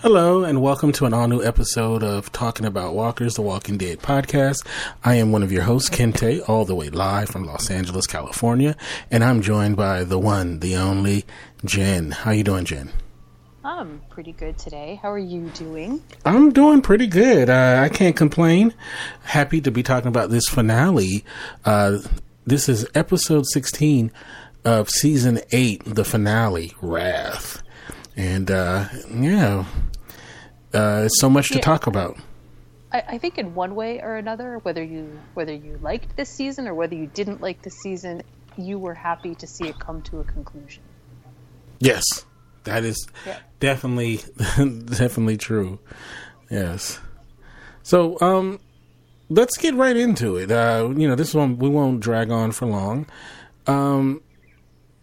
Hello, and welcome to an all new episode of Talking About Walkers, the Walking Dead podcast. I am one of your hosts, Kente, all the way live from Los Angeles, California, and I'm joined by the one, the only, Jen. How you doing, Jen? I'm pretty good today. How are you doing? I'm doing pretty good. Uh, I can't complain. Happy to be talking about this finale. Uh, this is episode 16 of season 8, the finale, Wrath. And uh, yeah, uh, so much to Yeah. talk about. I, I think in one way or another, whether you whether you liked this season or whether you didn't like this season, you were happy to see it come to a conclusion. Yes, that is Yeah. definitely definitely true. Yes. So, um, let's get right into it. Uh, you know, this one we won't drag on for long. Um,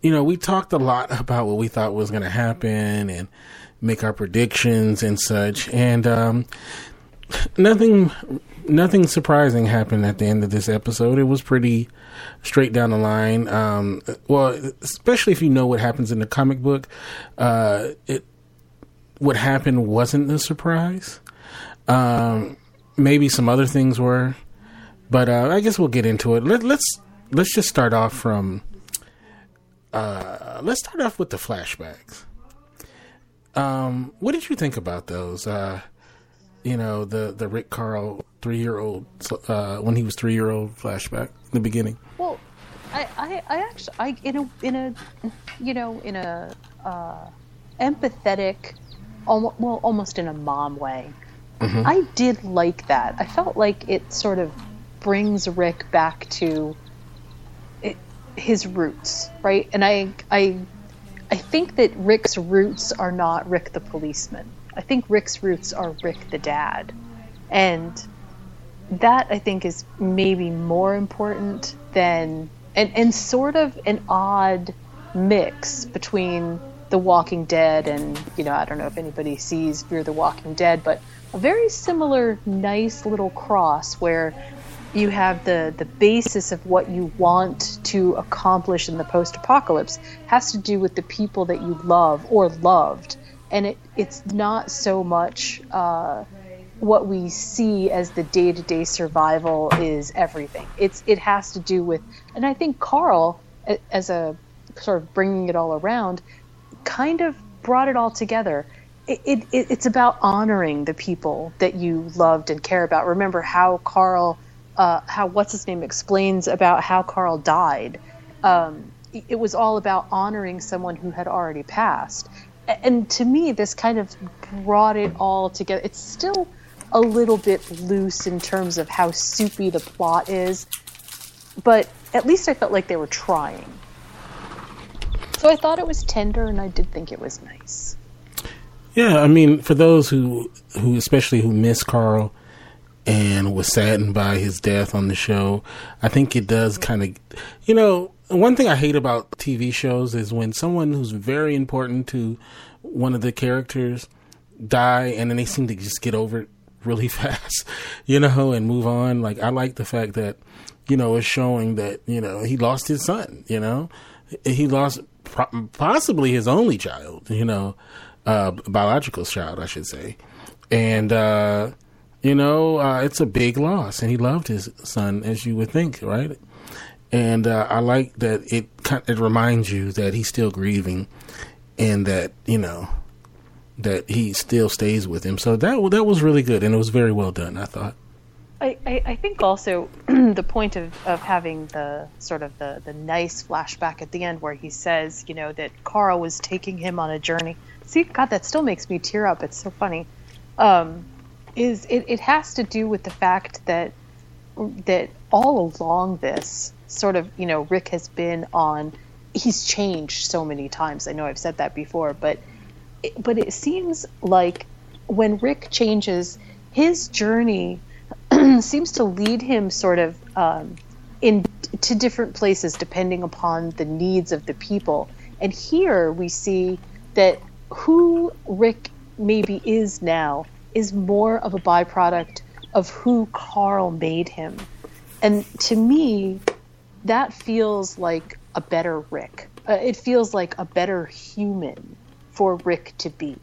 you know, we talked a lot about what we thought was going to happen and make our predictions and such, and um, nothing nothing surprising happened at the end of this episode. It was pretty straight down the line. Um, well, especially if you know what happens in the comic book, uh, it what happened wasn't a surprise. Um, maybe some other things were, but uh, I guess we'll get into it. Let, let's let's just start off from. Uh, let's start off with the flashbacks. Um, what did you think about those? Uh, you know, the the Rick Carl three year old uh, when he was three year old flashback in the beginning. Well, I, I, I actually, I in a in a you know in a uh, empathetic, almost well almost in a mom way. I did like that. I felt like it sort of brings Rick back to his roots, right? And I I I think that Rick's roots are not Rick the policeman. I think Rick's roots are Rick the dad. And that I think is maybe more important than and, and sort of an odd mix between The Walking Dead and you know, I don't know if anybody sees Fear the Walking Dead, but a very similar nice little cross where you have the the basis of what you want to accomplish in the post apocalypse has to do with the people that you love or loved. And it it's not so much uh, what we see as the day-to-day survival is everything. It's it has to do with and i think carl as a sort of bringing it all around kind of brought it all together. It, it, it- it's about honoring the people that you loved and care about. Remember how carl uh, how what's his name explains about how carl died. Um, it- was all about honoring someone who had already passed. And to me this kind of brought it all together. It's still a little bit loose in terms of how soupy the plot is but at least i felt like they were trying. So i thought it was tender and i did think it was nice. Yeah, I mean, for those who who especially who miss Carl and was saddened by his death on the show, I think it does kind of, you know, one thing I hate about TV shows is when someone who's very important to one of the characters die and then they seem to just get over it really fast, you know, and move on. Like I like the fact that, you know, it's showing that, you know, he lost his son, you know. He lost possibly his only child, you know, uh, biological child, I should say. And, uh, you know, uh, it's a big loss, and he loved his son, as you would think, right? And uh, I like that it it reminds you that he's still grieving, and that you know that he still stays with him. So that that was really good, and it was very well done. I thought. I, I, think also the point of, of having the sort of the, the nice flashback at the end where he says, you know, that Carl was taking him on a journey. See, God, that still makes me tear up. It's so funny. Um, is it, it has to do with the fact that that all along this sort of, you know, Rick has been on. He's changed so many times. I know I've said that before, but but it seems like when Rick changes, his journey seems to lead him sort of um, in to different places depending upon the needs of the people. And here we see that who Rick maybe is now is more of a byproduct of who Carl made him. And to me, that feels like a better Rick. Uh, it feels like a better human for Rick to be.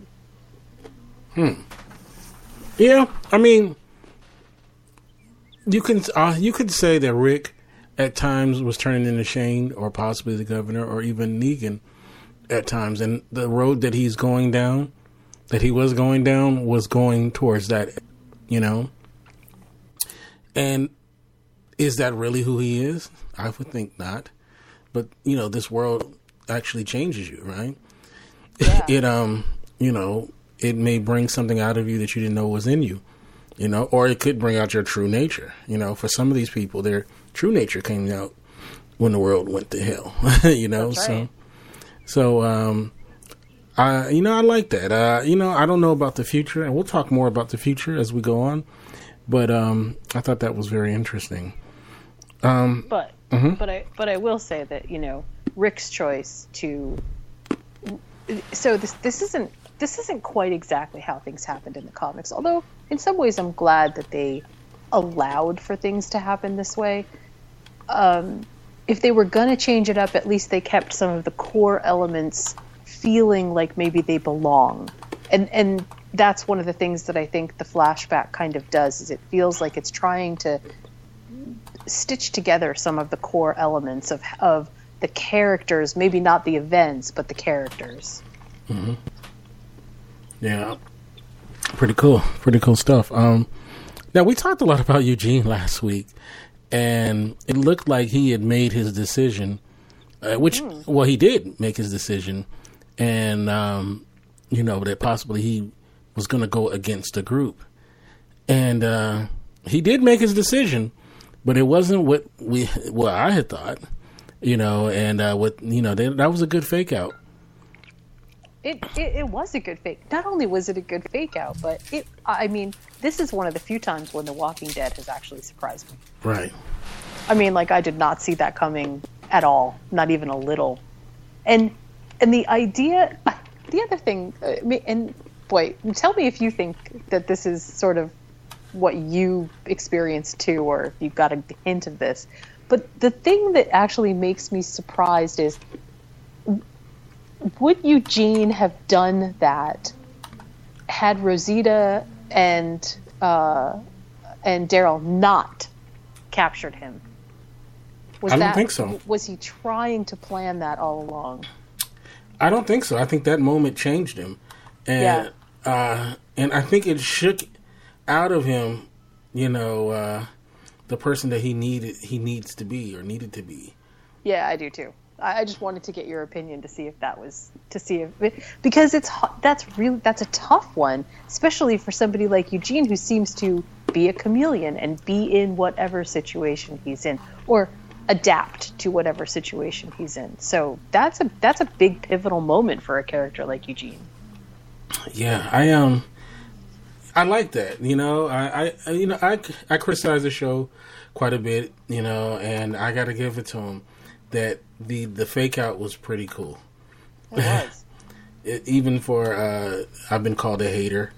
Yeah, I mean, you can uh, you could say that Rick at times was turning into Shane, or possibly the governor, or even Negan at times, and the road that he's going down, that he was going down, was going towards that, you know. And is that really who he is? I would think not. But you know, this world actually changes you, right? Yeah. it um, you know, it may bring something out of you that you didn't know was in you, you know, or it could bring out your true nature. You know, for some of these people, their true nature came out when the world went to hell. you know, That's so so um, I you know I like that. Uh, you know, I don't know about the future, and we'll talk more about the future as we go on. But um, I thought that was very interesting. But Mm-hmm. but I but I will say that you know Rick's choice to so this this isn't this isn't quite exactly how things happened in the comics. Although in some ways I'm glad that they allowed for things to happen this way. Um, if they were gonna change it up, at least they kept some of the core elements feeling like maybe they belong. And and that's one of the things that I think the flashback kind of does is it feels like it's trying to stitch together some of the core elements of of the characters, maybe not the events, but the characters. Yeah, pretty cool, pretty cool stuff. Um, now we talked a lot about Eugene last week, and it looked like he had made his decision, uh, which well he did make his decision, and um, you know that possibly he was going to go against the group, and uh, he did make his decision, but it wasn't what we what I had thought, you know, and uh, what you know they, that was a good fake out. It, it it was a good fake. Not only was it a good fake out, but it. I mean, this is one of the few times when The Walking Dead has actually surprised me. Right. I mean, like I did not see that coming at all, not even a little. And and the idea, the other thing, uh, and boy, tell me if you think that this is sort of what you experienced too, or if you've got a hint of this. But the thing that actually makes me surprised is, would Eugene have done that had Rosita and uh, and Daryl not captured him? Was I don't that, think so. Was he trying to plan that all along? I don't think so. I think that moment changed him, and uh, and I think it shook out of him, you know, uh, the person that he needed he needs to be or needed to be. Yeah, I do too. I just wanted to get your opinion to see if that was to see if because it's that's really that's a tough one, especially for somebody like Eugene who seems to be a chameleon and be in whatever situation he's in or adapt to whatever situation he's in. So that's a that's a big pivotal moment for a character like Eugene. Yeah, I um, I like that. You know, I, I you know I I criticize the show quite a bit. You know, and I got to give it to him that the the fake out was pretty cool. It was. it, even for uh, I've been called a hater,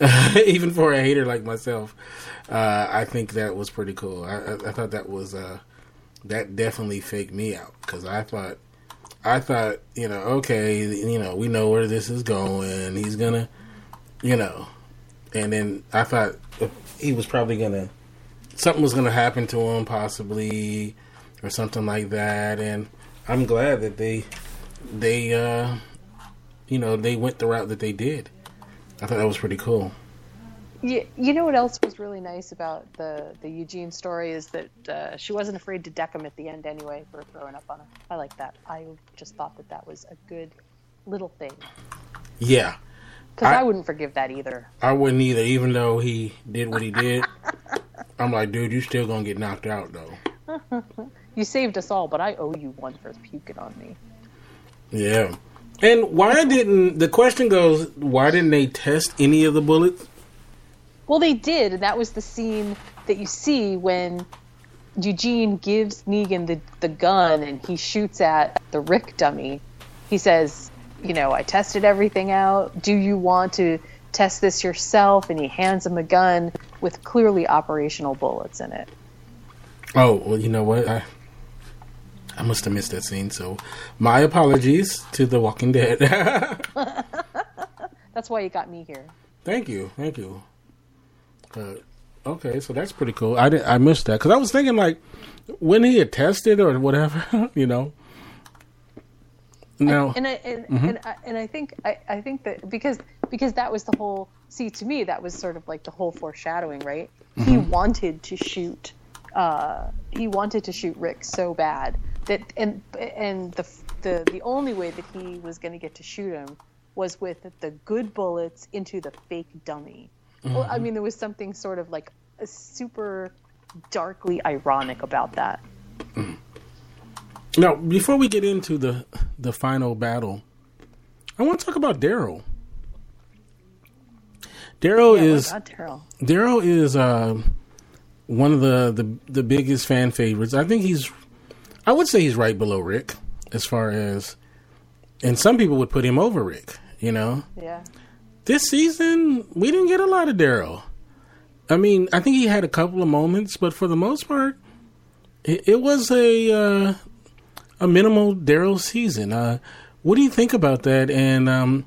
even for a hater like myself, uh, I think that was pretty cool. I, I, I thought that was uh, that definitely faked me out because I thought I thought you know okay you know we know where this is going he's gonna you know and then I thought he was probably gonna something was gonna happen to him possibly or something like that and I'm glad that they they uh you know, they went the route that they did. I thought that was pretty cool. You, you know what else was really nice about the the Eugene story is that uh, she wasn't afraid to deck him at the end anyway for throwing up on her. I like that. I just thought that that was a good little thing Yeah, because I, I- wouldn't forgive that either. I wouldn't either, even though he did what he did. I'm like, dude, you still gonna get knocked out though. You saved us all, but I owe you one for puking on me. Yeah. And why didn't the question goes? Why didn't they test any of the bullets? Well, they did, and that was the scene that you see when Eugene gives Negan the, the gun and he shoots at the Rick dummy. He says, You know, I tested everything out. Do you want to test this yourself? And he hands him a gun with clearly operational bullets in it. Oh, well, you know what? I I must have missed that scene. So, my apologies to The Walking Dead. That's why you got me here. Thank you, thank you. Uh, okay, so that's pretty cool. I did, I missed that. Because I was thinking like when he had tested or whatever, you know. No, and I and, and, I, and I think I, I think that because because that was the whole see to me that was sort of like the whole foreshadowing right? He wanted to shoot uh he wanted to shoot Rick so bad that and and the the the only way that he was going to get to shoot him was with the good bullets into the fake dummy well I mean there was something sort of like a super darkly ironic about that now before we get into the the final battle, I want to talk about Daryl. Daryl yeah, is Daryl is uh, one of the, the the biggest fan favorites. I think he's, I would say he's right below Rick as far as, and some people would put him over Rick. You know, yeah this season we didn't get a lot of Daryl. I mean, I think he had a couple of moments, but for the most part, it, it was a uh, a minimal Daryl season. Uh, what do you think about that? And um,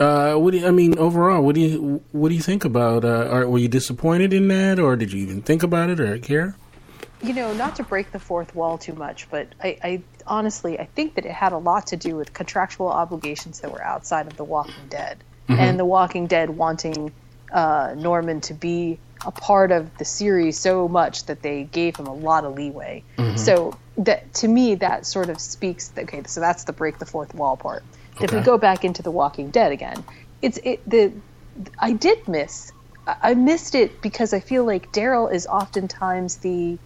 uh, what do you, I mean overall? What do you what do you think about? Uh, or were you disappointed in that, or did you even think about it or care? you know, not to break the fourth wall too much, but I, I honestly I think that it had a lot to do with contractual obligations that were outside of The Walking Dead, and The Walking Dead wanting uh, Norman to be a part of the series so much that they gave him a lot of leeway. So that to me that sort of speaks. Okay, so that's the break the fourth wall part. If we go back into The Walking Dead again, it's it the I did miss. I missed it because I feel like Daryl is oftentimes the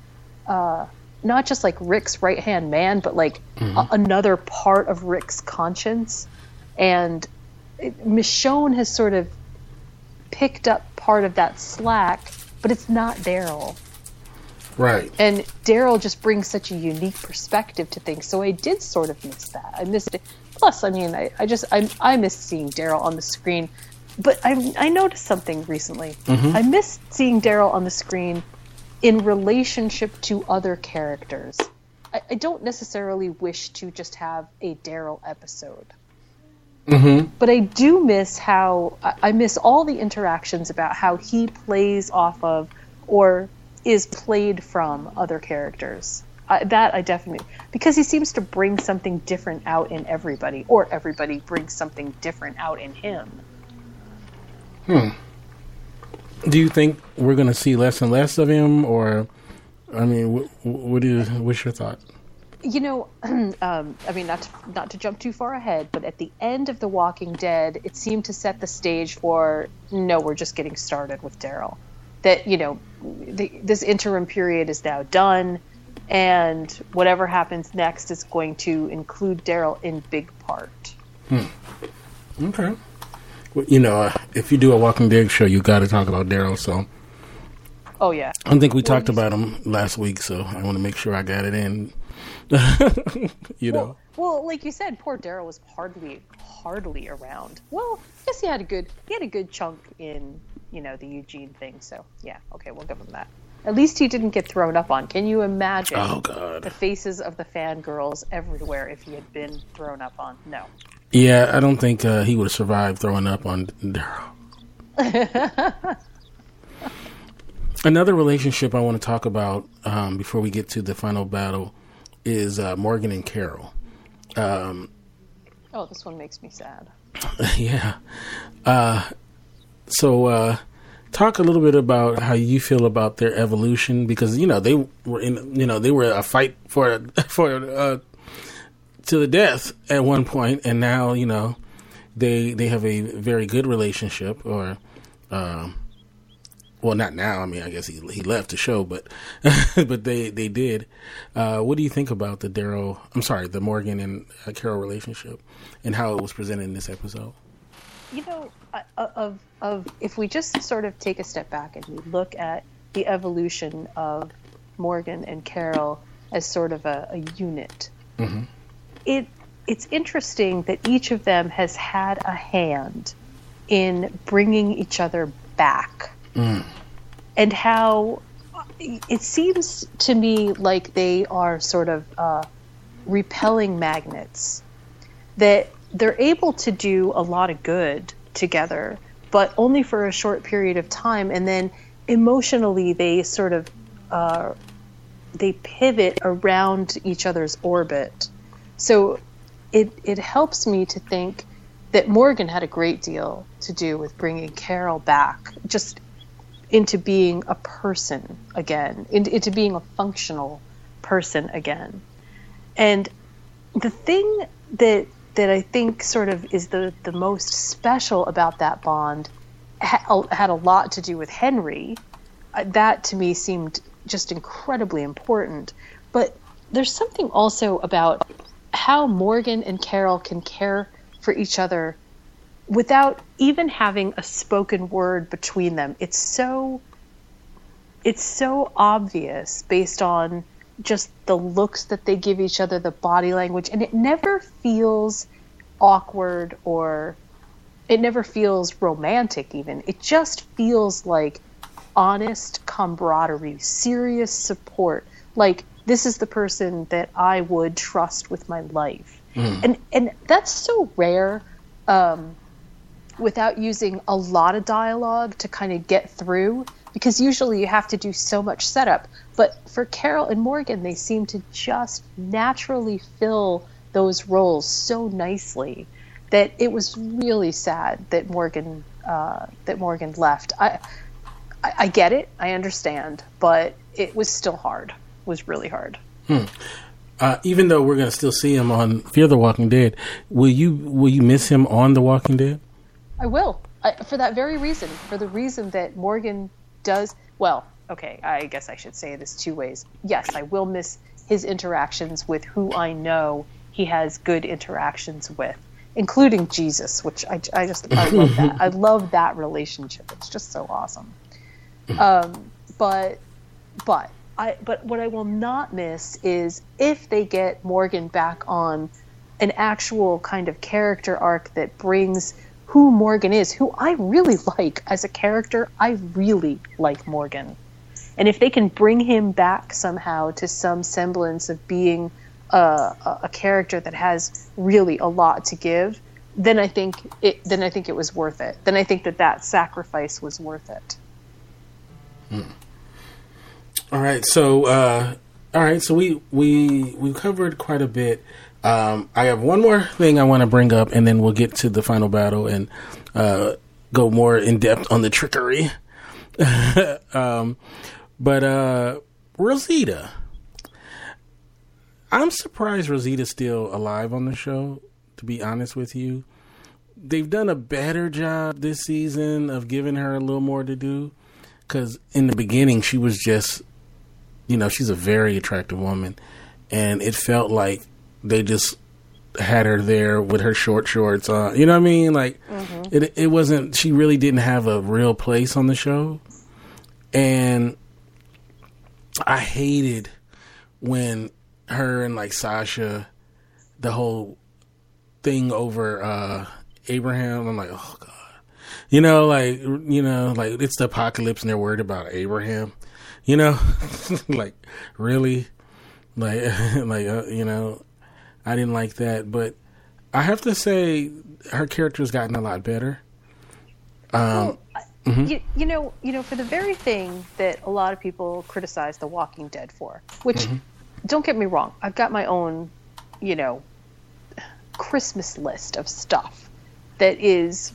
uh, not just like Rick's right hand man, but like a- another part of Rick's conscience. And it, Michonne has sort of picked up part of that slack, but it's not Daryl. Right. And Daryl just brings such a unique perspective to things. So I did sort of miss that. I missed it. Plus, I mean, I, I just I I missed seeing Daryl on the screen. But I I noticed something recently. Mm-hmm. I missed seeing Daryl on the screen in relationship to other characters. I, I don't necessarily wish to just have a Daryl episode. Mm-hmm. But I do miss how I miss all the interactions about how he plays off of or is played from other characters. I, that I definitely because he seems to bring something different out in everybody, or everybody brings something different out in him. Hmm. Do you think we're going to see less and less of him, or I mean, wh- what is what's your thought? You know, um, I mean, not to, not to jump too far ahead, but at the end of The Walking Dead, it seemed to set the stage for no, we're just getting started with Daryl. That you know, the, this interim period is now done, and whatever happens next is going to include Daryl in big part. Okay. Well, you know, uh, if you do a Walking Dead show, you got to talk about Daryl. So Oh yeah, I don't think we talked about him last week, so I want to make sure I got it in. you know, well, well, like you said, poor Daryl was hardly hardly around. Well, I guess he had a good he had a good chunk in you know the Eugene thing. So yeah, okay, we'll give him that. At least he didn't get thrown up on. Can you imagine oh god, the faces of the fangirls everywhere if he had been thrown up on? No. yeah, I don't think uh, he would have survived throwing up on Daryl. Another relationship I want to talk about um, before we get to the final battle is uh, Morgan and Carol. Um, Oh, this one makes me sad. yeah. Uh, so, uh, talk a little bit about how you feel about their evolution because you know they were in you know they were a fight for a for uh, to the death at one point, and now you know they they have a very good relationship or. Um, well, not now. I mean, I guess he he left the show, but but they they did. Uh, what do you think about the Daryl? I'm sorry, the Morgan and uh, Carol relationship, and how it was presented in this episode? you know uh, of of if we just sort of take a step back and we look at the evolution of Morgan and Carol as sort of a, a unit, it it's interesting that each of them has had a hand in bringing each other back, and how it seems to me like they are sort of uh, repelling magnets that they're able to do a lot of good together, but only for a short period of time, and then emotionally they sort of uh, they pivot around each other's orbit. So it it helps me to think that Morgan had a great deal to do with bringing Carol back, just into being a person again, into being a functional person again. And the thing that that I think sort of is the the most special about that bond ha- had a lot to do with Henry. Uh, that to me seemed just incredibly important. But there's something also about how Morgan and Carol can care for each other without even having a spoken word between them. It's so it's so obvious based on just the looks that they give each other, the body language, and it never feels awkward or it never feels romantic even. It just feels like honest camaraderie, serious support. Like this is the person that I would trust with my life. Mm. And and that's so rare um, without using a lot of dialogue to kind of get through because usually you have to do so much setup. But for Carol and Morgan, they seem to just naturally fill those roles so nicely that it was really sad that Morgan uh, that Morgan left. I, I, I get it, I understand, but it was still hard. It was really hard. Hmm. Uh, even though we're going to still see him on Fear the Walking Dead, will you will you miss him on The Walking Dead? I will, I, for that very reason. For the reason that Morgan does well. Okay, I guess I should say this two ways. Yes, I will miss his interactions with who I know he has good interactions with, including Jesus, which I, I just I love that. I love that relationship. It's just so awesome. Um, but but I but what I will not miss is if they get Morgan back on an actual kind of character arc that brings who Morgan is, who I really like as a character. I really like Morgan. And if they can bring him back somehow to some semblance of being a, a character that has really a lot to give, then I think it. Then I think it was worth it. Then I think that that sacrifice was worth it. Hmm. All right, so uh, all right, so we we we covered quite a bit um, I have one more thing I want to bring up, and then we'll get to the final battle and uh, go more in depth on the trickery. um, but uh, Rosita, I'm surprised Rosita's still alive on the show. To be honest with you, they've done a better job this season of giving her a little more to do. Because in the beginning, she was just, you know, she's a very attractive woman, and it felt like they just had her there with her short shorts on. You know what I mean? Like mm-hmm. it it wasn't she really didn't have a real place on the show. And I hated when her and like Sasha the whole thing over uh Abraham. I'm like, "Oh god." You know, like you know, like it's the apocalypse and they're worried about Abraham. You know? like really? Like like uh, you know, I didn't like that, but I have to say her character's gotten a lot better. Um, well, mm-hmm. you, you, know, you know, for the very thing that a lot of people criticize The Walking Dead for, which, mm-hmm. don't get me wrong, I've got my own, you know, Christmas list of stuff that is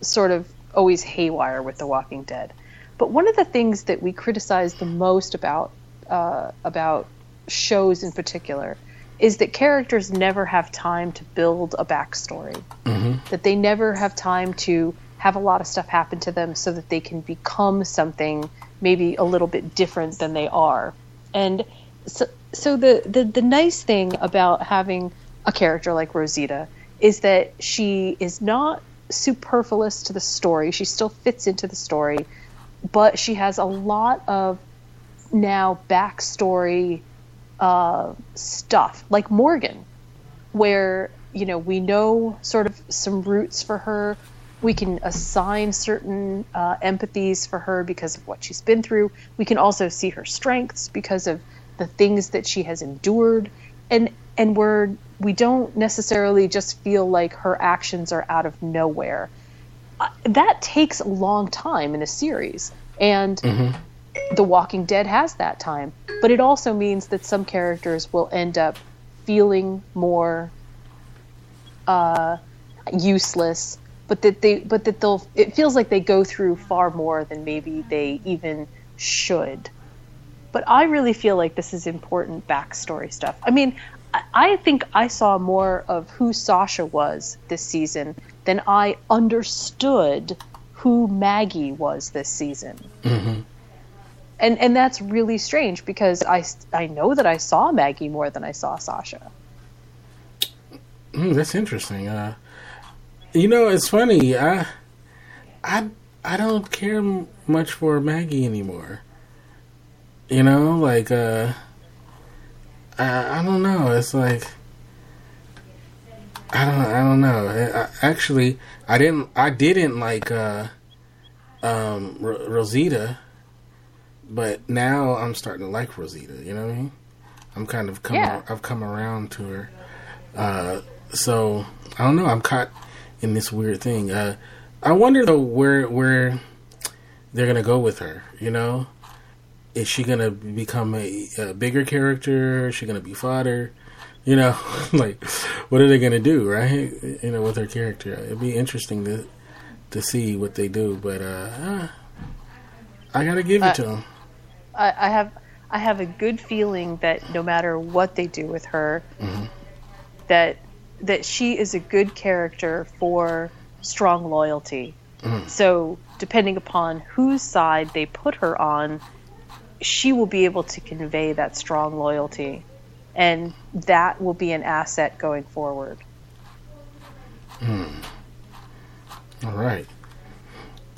sort of always haywire with The Walking Dead. But one of the things that we criticize the most about uh, about shows in particular is that characters never have time to build a backstory. Mm-hmm. That they never have time to have a lot of stuff happen to them so that they can become something maybe a little bit different than they are. And so, so the, the, the nice thing about having a character like Rosita is that she is not superfluous to the story. She still fits into the story, but she has a lot of now backstory uh, stuff, like Morgan, where you know we know sort of some roots for her. We can assign certain uh, empathies for her because of what she's been through. We can also see her strengths because of the things that she has endured, and and we're we don't necessarily just feel like her actions are out of nowhere. uh, that takes a long time in a series, and The Walking Dead has that time. But it also means that some characters will end up feeling more uh, useless, but that they but that they'll it feels like they go through far more than maybe they even should. But I really feel like this is important backstory stuff. I mean, I- I think I saw more of who Sasha was this season than I understood who Maggie was this season. And and that's really strange because I I know that I saw Maggie more than I saw Sasha. Mm, that's interesting. Uh, you know, it's funny. I, I, I don't care m- much for Maggie anymore. You know, like uh, I, I don't know. It's like I don't, I don't know. I, I, actually, I didn't, I didn't like uh, um, R- Rosita, but now I'm starting to like Rosita. You know what I mean? I'm kind of come, Yeah. I've come around to her. Uh, so I don't know. I'm caught in this weird thing. Uh, I wonder though where where they're gonna go with her. You know, is she gonna become a, a bigger character? Is she gonna be fodder? You know, like what are they gonna do? Right? You know, with her character, it'd be interesting to to see what they do. But uh, I gotta give it Uh, to them. I, I have I have a good feeling that no matter what they do with her, mm-hmm. that that she is a good character for strong loyalty. Mm-hmm. So depending upon whose side they put her on, she will be able to convey that strong loyalty, and that will be an asset going forward. Hmm. All right.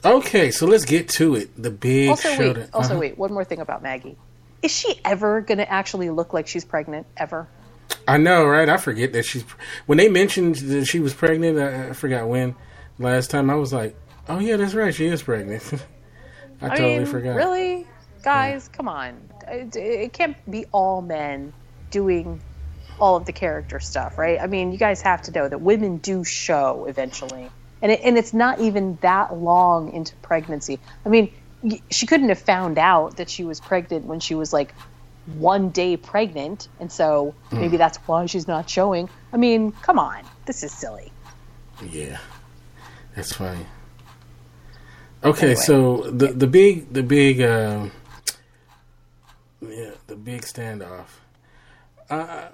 Okay, so let's get to it. The big Also, wait. Also, Uh-huh. wait. One more thing about Maggie. Is she ever going to actually look like she's pregnant? Ever? I know, right? I forget that she's. When they mentioned that she was pregnant, I, I forgot when. Last time I was like, "Oh yeah, that's right, she is pregnant." I, I totally mean, forgot. really, guys, come on. It, it can't be all men doing all of the character stuff, right? I mean, you guys have to know that women do show eventually, and it, and it's not even that long into pregnancy. I mean, she couldn't have found out that she was pregnant when she was like one day pregnant, and so maybe that's why she's not showing. I mean, come on, this is silly. Yeah, that's funny. Okay, Anyway. so the the big the big uh, yeah the big standoff. Uh,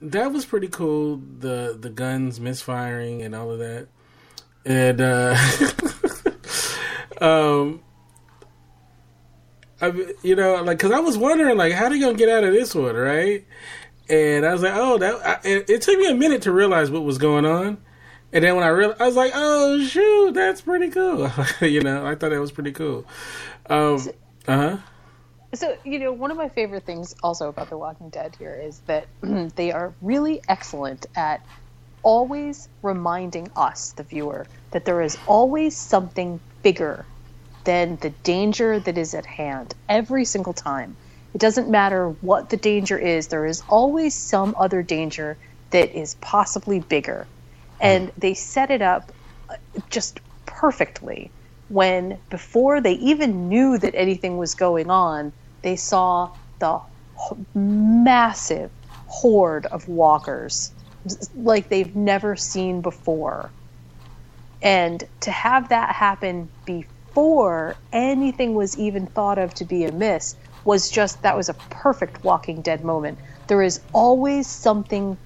that was pretty cool. The the guns misfiring and all of that, and uh, um. I, you know, like, cause I was wondering, like, how they gonna get out of this one, right? And I was like, oh, that. I, it, it took me a minute to realize what was going on, and then when I realized, I was like, oh shoot, that's pretty cool. you know, I thought that was pretty cool. Um, uh huh. So, you know, one of my favorite things also about The Walking Dead here is that they are really excellent at always reminding us, the viewer, that there is always something bigger than the danger that is at hand every single time. It doesn't matter what the danger is, there is always some other danger that is possibly bigger. And they set it up uh, just perfectly when before they even knew that anything was going on, they saw the massive horde of walkers like they've never seen before. And to have that happen before anything was even thought of to be amiss was just that was a perfect Walking Dead moment. There is always something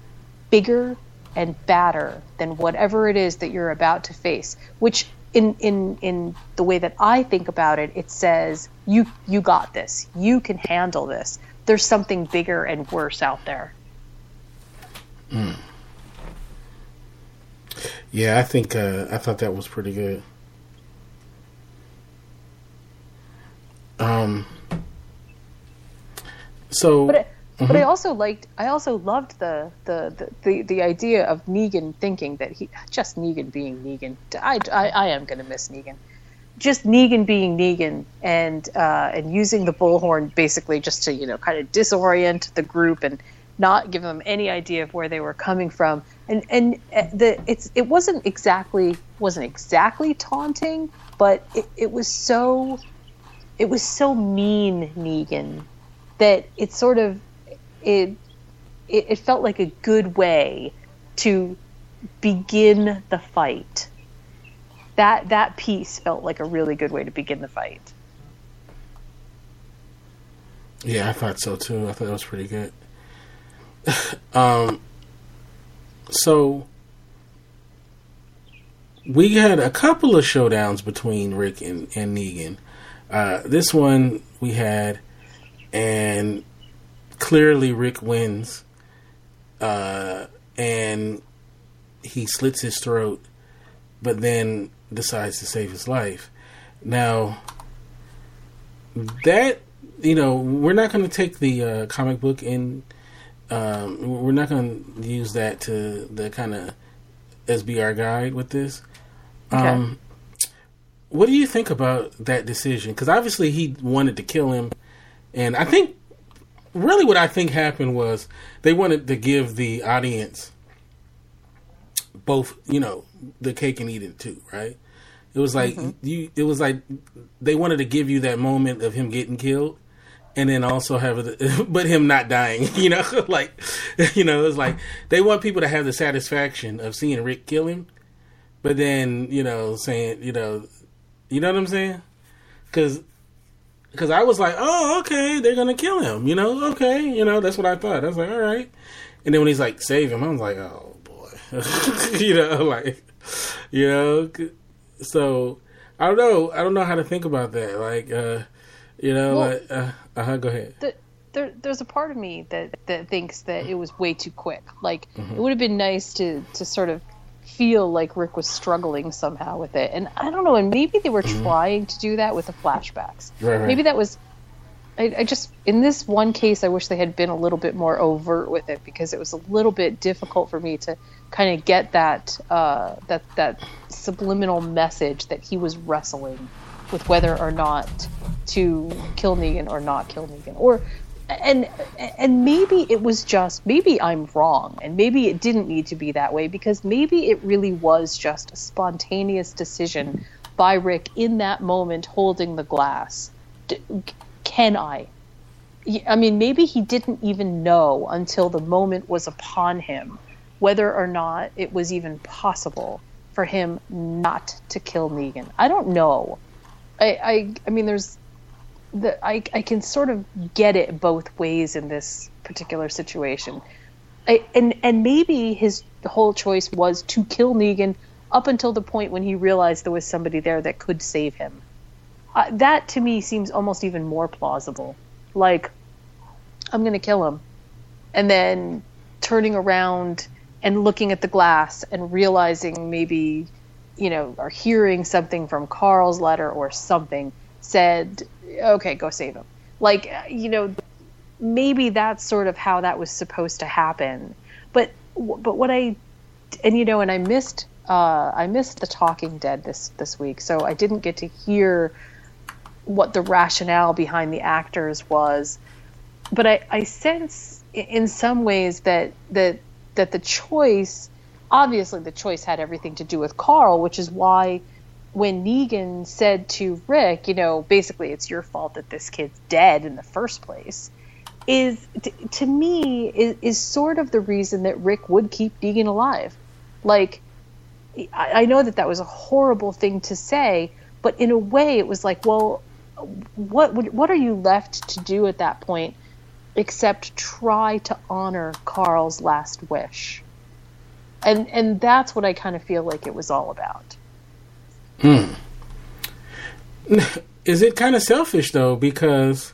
bigger and badder than whatever it is that you're about to face which in in in the way that I think about it it says you you got this you can handle this there's something bigger and worse out there hmm. Yeah, I think uh, I thought that was pretty good. Um. So. but I, but I also liked I also loved the the, the the the idea of Negan thinking that he just Negan being Negan I I, I am gonna miss Negan just Negan being Negan and uh, and using the bullhorn basically just to you know kind of disorient the group and not give them any idea of where they were coming from. And and uh, the it's it wasn't exactly wasn't exactly taunting, but it, it was so it was so mean Negan that it sort of it, it it felt like a good way to begin the fight. That that piece felt like a really good way to begin the fight. Yeah, I thought so too. I thought that was pretty good. um, so we had a couple of showdowns between Rick and, and Negan. Uh, this one we had, and clearly Rick wins, uh, and he slits his throat, but then decides to save his life. Now, that you know, we're not going to take the uh, comic book and um, we're not going to use that to the kind of as be our guide with this. Okay. Um, what do you think about that decision? Because obviously he wanted to kill him, and I think really what I think happened was they wanted to give the audience both, you know, the cake and eat it too, right? It was like mm-hmm. you. It was like they wanted to give you that moment of him getting killed, and then also have it, but him not dying. You know, like you know, it's like they want people to have the satisfaction of seeing Rick kill him, but then you know, saying you know, you know what I'm saying? Because because I was like, oh, okay, they're gonna kill him. You know, okay, you know, that's what I thought. I was like, all right. And then when he's like, save him, I was like, oh boy, you know, like, you know, so I don't know, I don't know how to think about that. Like, uh, you know, well, like, uh, uh-huh, go ahead. The, there, there's a part of me that, that thinks that it was way too quick. Like, mm-hmm. it would have been nice to, to sort of feel like Rick was struggling somehow with it. And I don't know, and maybe they were mm-hmm. trying to do that with the flashbacks. Right, right. Maybe that was. I, I, just, in this one case, I wish they had been a little bit more overt with it because it was a little bit difficult for me to kind of get that uh, that that subliminal message that he was wrestling with whether or not to kill Negan or not kill Negan, or and and maybe it was just maybe I'm wrong, and maybe it didn't need to be that way because maybe it really was just a spontaneous decision by Rick in that moment holding the glass. Can I? I mean, maybe he didn't even know until the moment was upon him whether or not it was even possible for him not to kill Negan. I don't know. I, I, I mean, there's the I, I can sort of get it both ways in this particular situation. I, and and maybe his whole choice was to kill Negan up until the point when he realized there was somebody there that could save him. Uh, that to me seems almost even more plausible. Like, I'm going to kill him, and then turning around and looking at the glass and realizing maybe, you know, or hearing something from Carl's letter or something said, okay, go save him. Like, you know, maybe that's sort of how that was supposed to happen. But, but what I, and you know, and I missed, uh, I missed the Talking Dead this this week, so I didn't get to hear what the rationale behind the actors was. But I, I sense in some ways that that that the choice, obviously, the choice had everything to do with Carl, which is why when Negan said to Rick, you know, basically it's your fault that this kid's dead in the first place, is t- to me is, is sort of the reason that Rick would keep Negan alive. Like, I, I know that that was a horrible thing to say, but in a way, it was like, well, what what are you left to do at that point, except try to honor Carl's last wish? And and that's what I kind of feel like it was all about. Hmm. Is it kind of selfish though? Because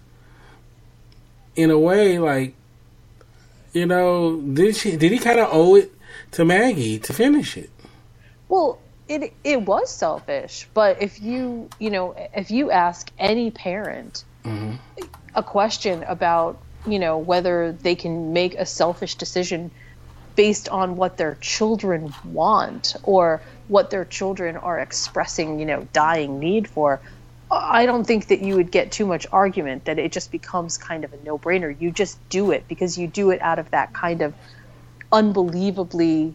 in a way, like you know, did she did he kind of owe it to Maggie to finish it? Well, it it was selfish, but if you you know if you ask any parent mm-hmm. a question about you know whether they can make a selfish decision based on what their children want or what their children are expressing, you know, dying need for, I don't think that you would get too much argument that it just becomes kind of a no-brainer. You just do it because you do it out of that kind of unbelievably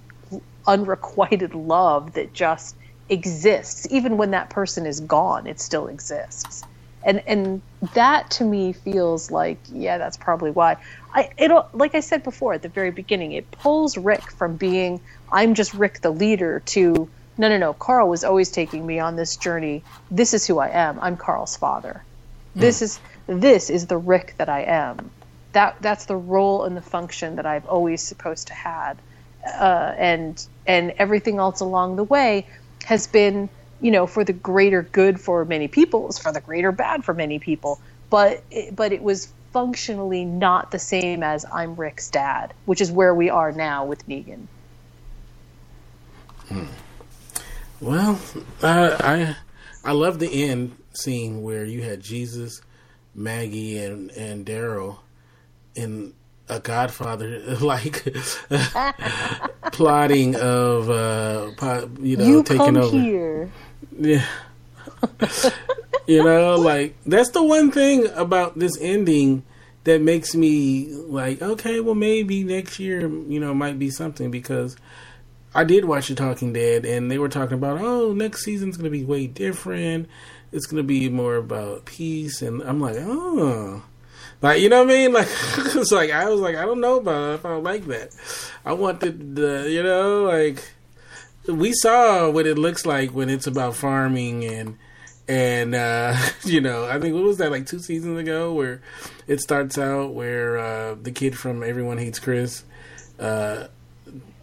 unrequited love that just exists even when that person is gone it still exists and and that to me feels like yeah that's probably why. I it'll like i said before at the very beginning it pulls rick from being i'm just rick the leader to no no no carl was always taking me on this journey. This is who i am. I'm carl's father. This is this is the rick that i am. That that's the role and the function that i've always supposed to had. Uh, and and everything else along the way has been you know for the greater good for many people it's for the greater bad for many people. But it, but it was functionally not the same as i'm rick's dad which is where we are now with negan. Well, uh, I I love the end scene where you had Jesus, Maggie, and and Daryl in a Godfather like plotting of uh, you know you taking over. here Yeah. you know, like that's the one thing about this ending that makes me like, okay, well maybe next year, you know, might be something because I did watch The Talking Dead and they were talking about, oh, next season's going to be way different. It's going to be more about peace and I'm like, oh. Like you know what I mean? Like it's like I was like I don't know about it if I like that. I wanted the you know like we saw what it looks like when it's about farming and and uh you know i think what was that like two seasons ago where it starts out where uh the kid from everyone hates chris uh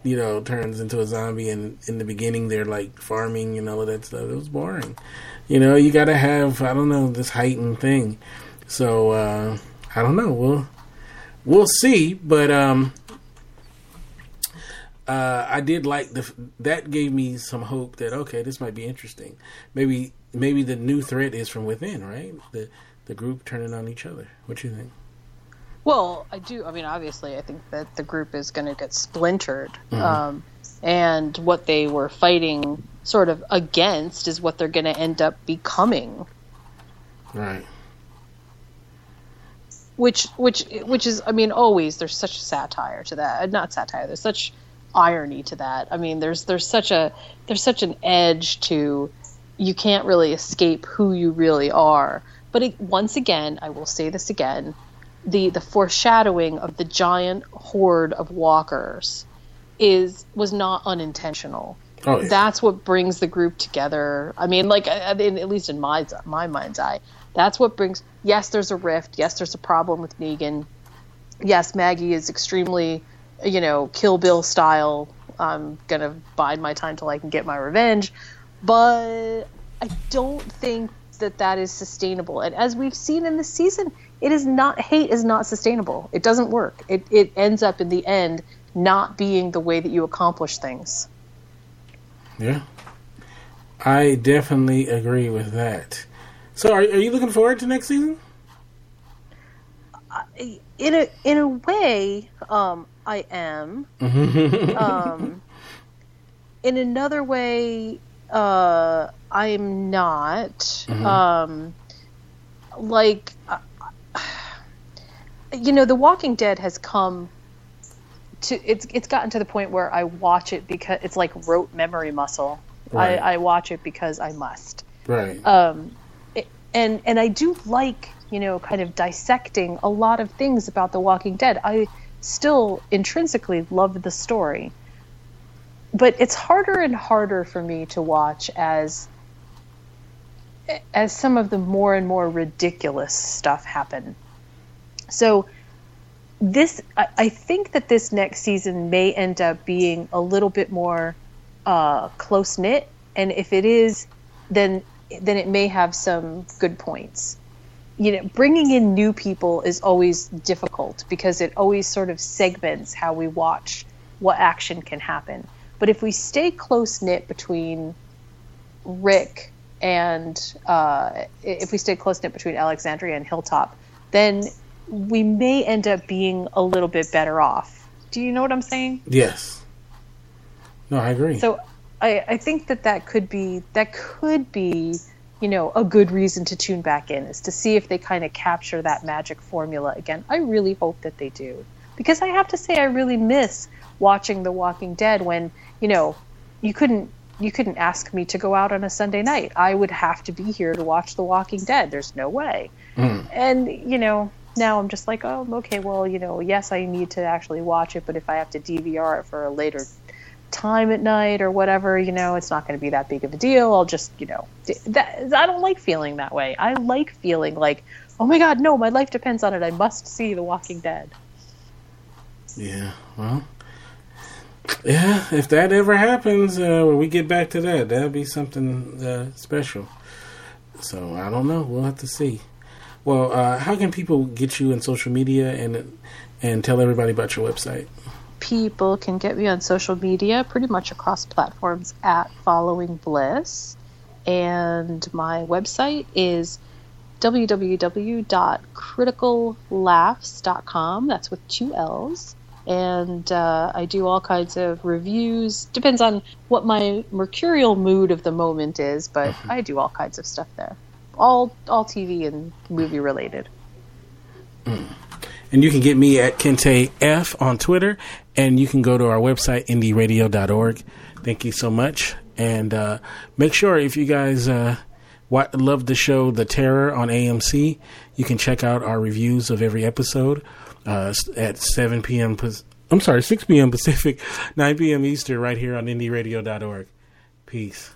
you know turns into a zombie and in the beginning they're like farming and all of that stuff. It was boring. You know you gotta have i don't know this heightened thing. So uh i don't know. We'll we'll see. But um uh, I did like the that gave me some hope that okay, this might be interesting. Maybe maybe the new threat is from within, right? The the group turning on each other. What do you think? Well, I do. I mean, obviously, I think that the group is going to get splintered, um, and what they were fighting sort of against is what they're going to end up becoming. Right. Which, which, which is, I mean, always there's such satire to that. Not satire. There's such irony to that. I mean, there's there's such a there's such an edge to you can't really escape who you really are. But it, once again, I will say this again: the the foreshadowing of the giant horde of walkers is was not unintentional. Oh, yeah. That's what brings the group together. I mean, like I mean, at least in my my mind's eye, that's what brings. Yes, there's a rift. Yes, there's a problem with Negan. Yes, Maggie is extremely, you know, Kill Bill style. I'm gonna bide my time till I can get my revenge, but I don't think that that is sustainable. And as we've seen in this season, it is not hate is not sustainable. It doesn't work. It it ends up in the end not being the way that you accomplish things. Yeah. I definitely agree with that. So, are, are you looking forward to next season? In a in a way, um, I am. um, in another way, uh, I am not. Um, like, uh, you know, The Walking Dead has come to it's it's gotten to the point where I watch it because it's like rote memory muscle. Right. I, I watch it because I must. Right. Um, it- and and I do like you know kind of dissecting a lot of things about The Walking Dead. I still intrinsically love the story, but it's harder and harder for me to watch as as some of the more and more ridiculous stuff happen. So this I, I think that this next season may end up being a little bit more uh, close knit, and if it is, then then it may have some good points. You know, bringing in new people is always difficult because it always sort of segments how we watch what action can happen. But if we stay close knit between Rick and uh, if we stay close knit between Alexandria and Hilltop, then we may end up being a little bit better off. Do you know what I'm saying? yes. No, I agree. So I, I think that that could be that could be you know a good reason to tune back in is to see if they kind of capture that magic formula again. I really hope that they do because I have to say I really miss watching The Walking Dead when you know, you couldn't you couldn't ask me to go out on a Sunday night. I would have to be here to watch The Walking Dead. There's no way. Mm. And you know, now I'm just like, oh, okay, well, you know, yes, I need to actually watch it, but if I have to DVR it for a later time at night or whatever, you know, it's not going to be that big of a deal. I'll just, you know, that, I don't like feeling that way. I like feeling like, oh my God, no, my life depends on it. I must see The Walking Dead. Yeah, well, yeah, if that ever happens, uh, when we get back to that, that'll be something uh, special. So I don't know. We'll have to see. Well, uh, how can people get you in social media and and tell everybody about your website? People can get me on social media pretty much across platforms at Following Bliss, and my website is www.criticallaughs.com. That's with two L's and uh, I do all kinds of reviews. Depends on what my mercurial mood of the moment is, but mm-hmm. I do all kinds of stuff there. All all TV and movie related. Mm. And you can get me at Kente F on Twitter, and you can go to our website indieradio.org. Thank you so much, and uh, make sure if you guys uh, love the show The Terror on AMC, you can check out our reviews of every episode uh, at 7 p.m. I'm sorry, 6 p.m. Pacific, 9 p.m. Eastern, right here on IndieRadio.org. Peace.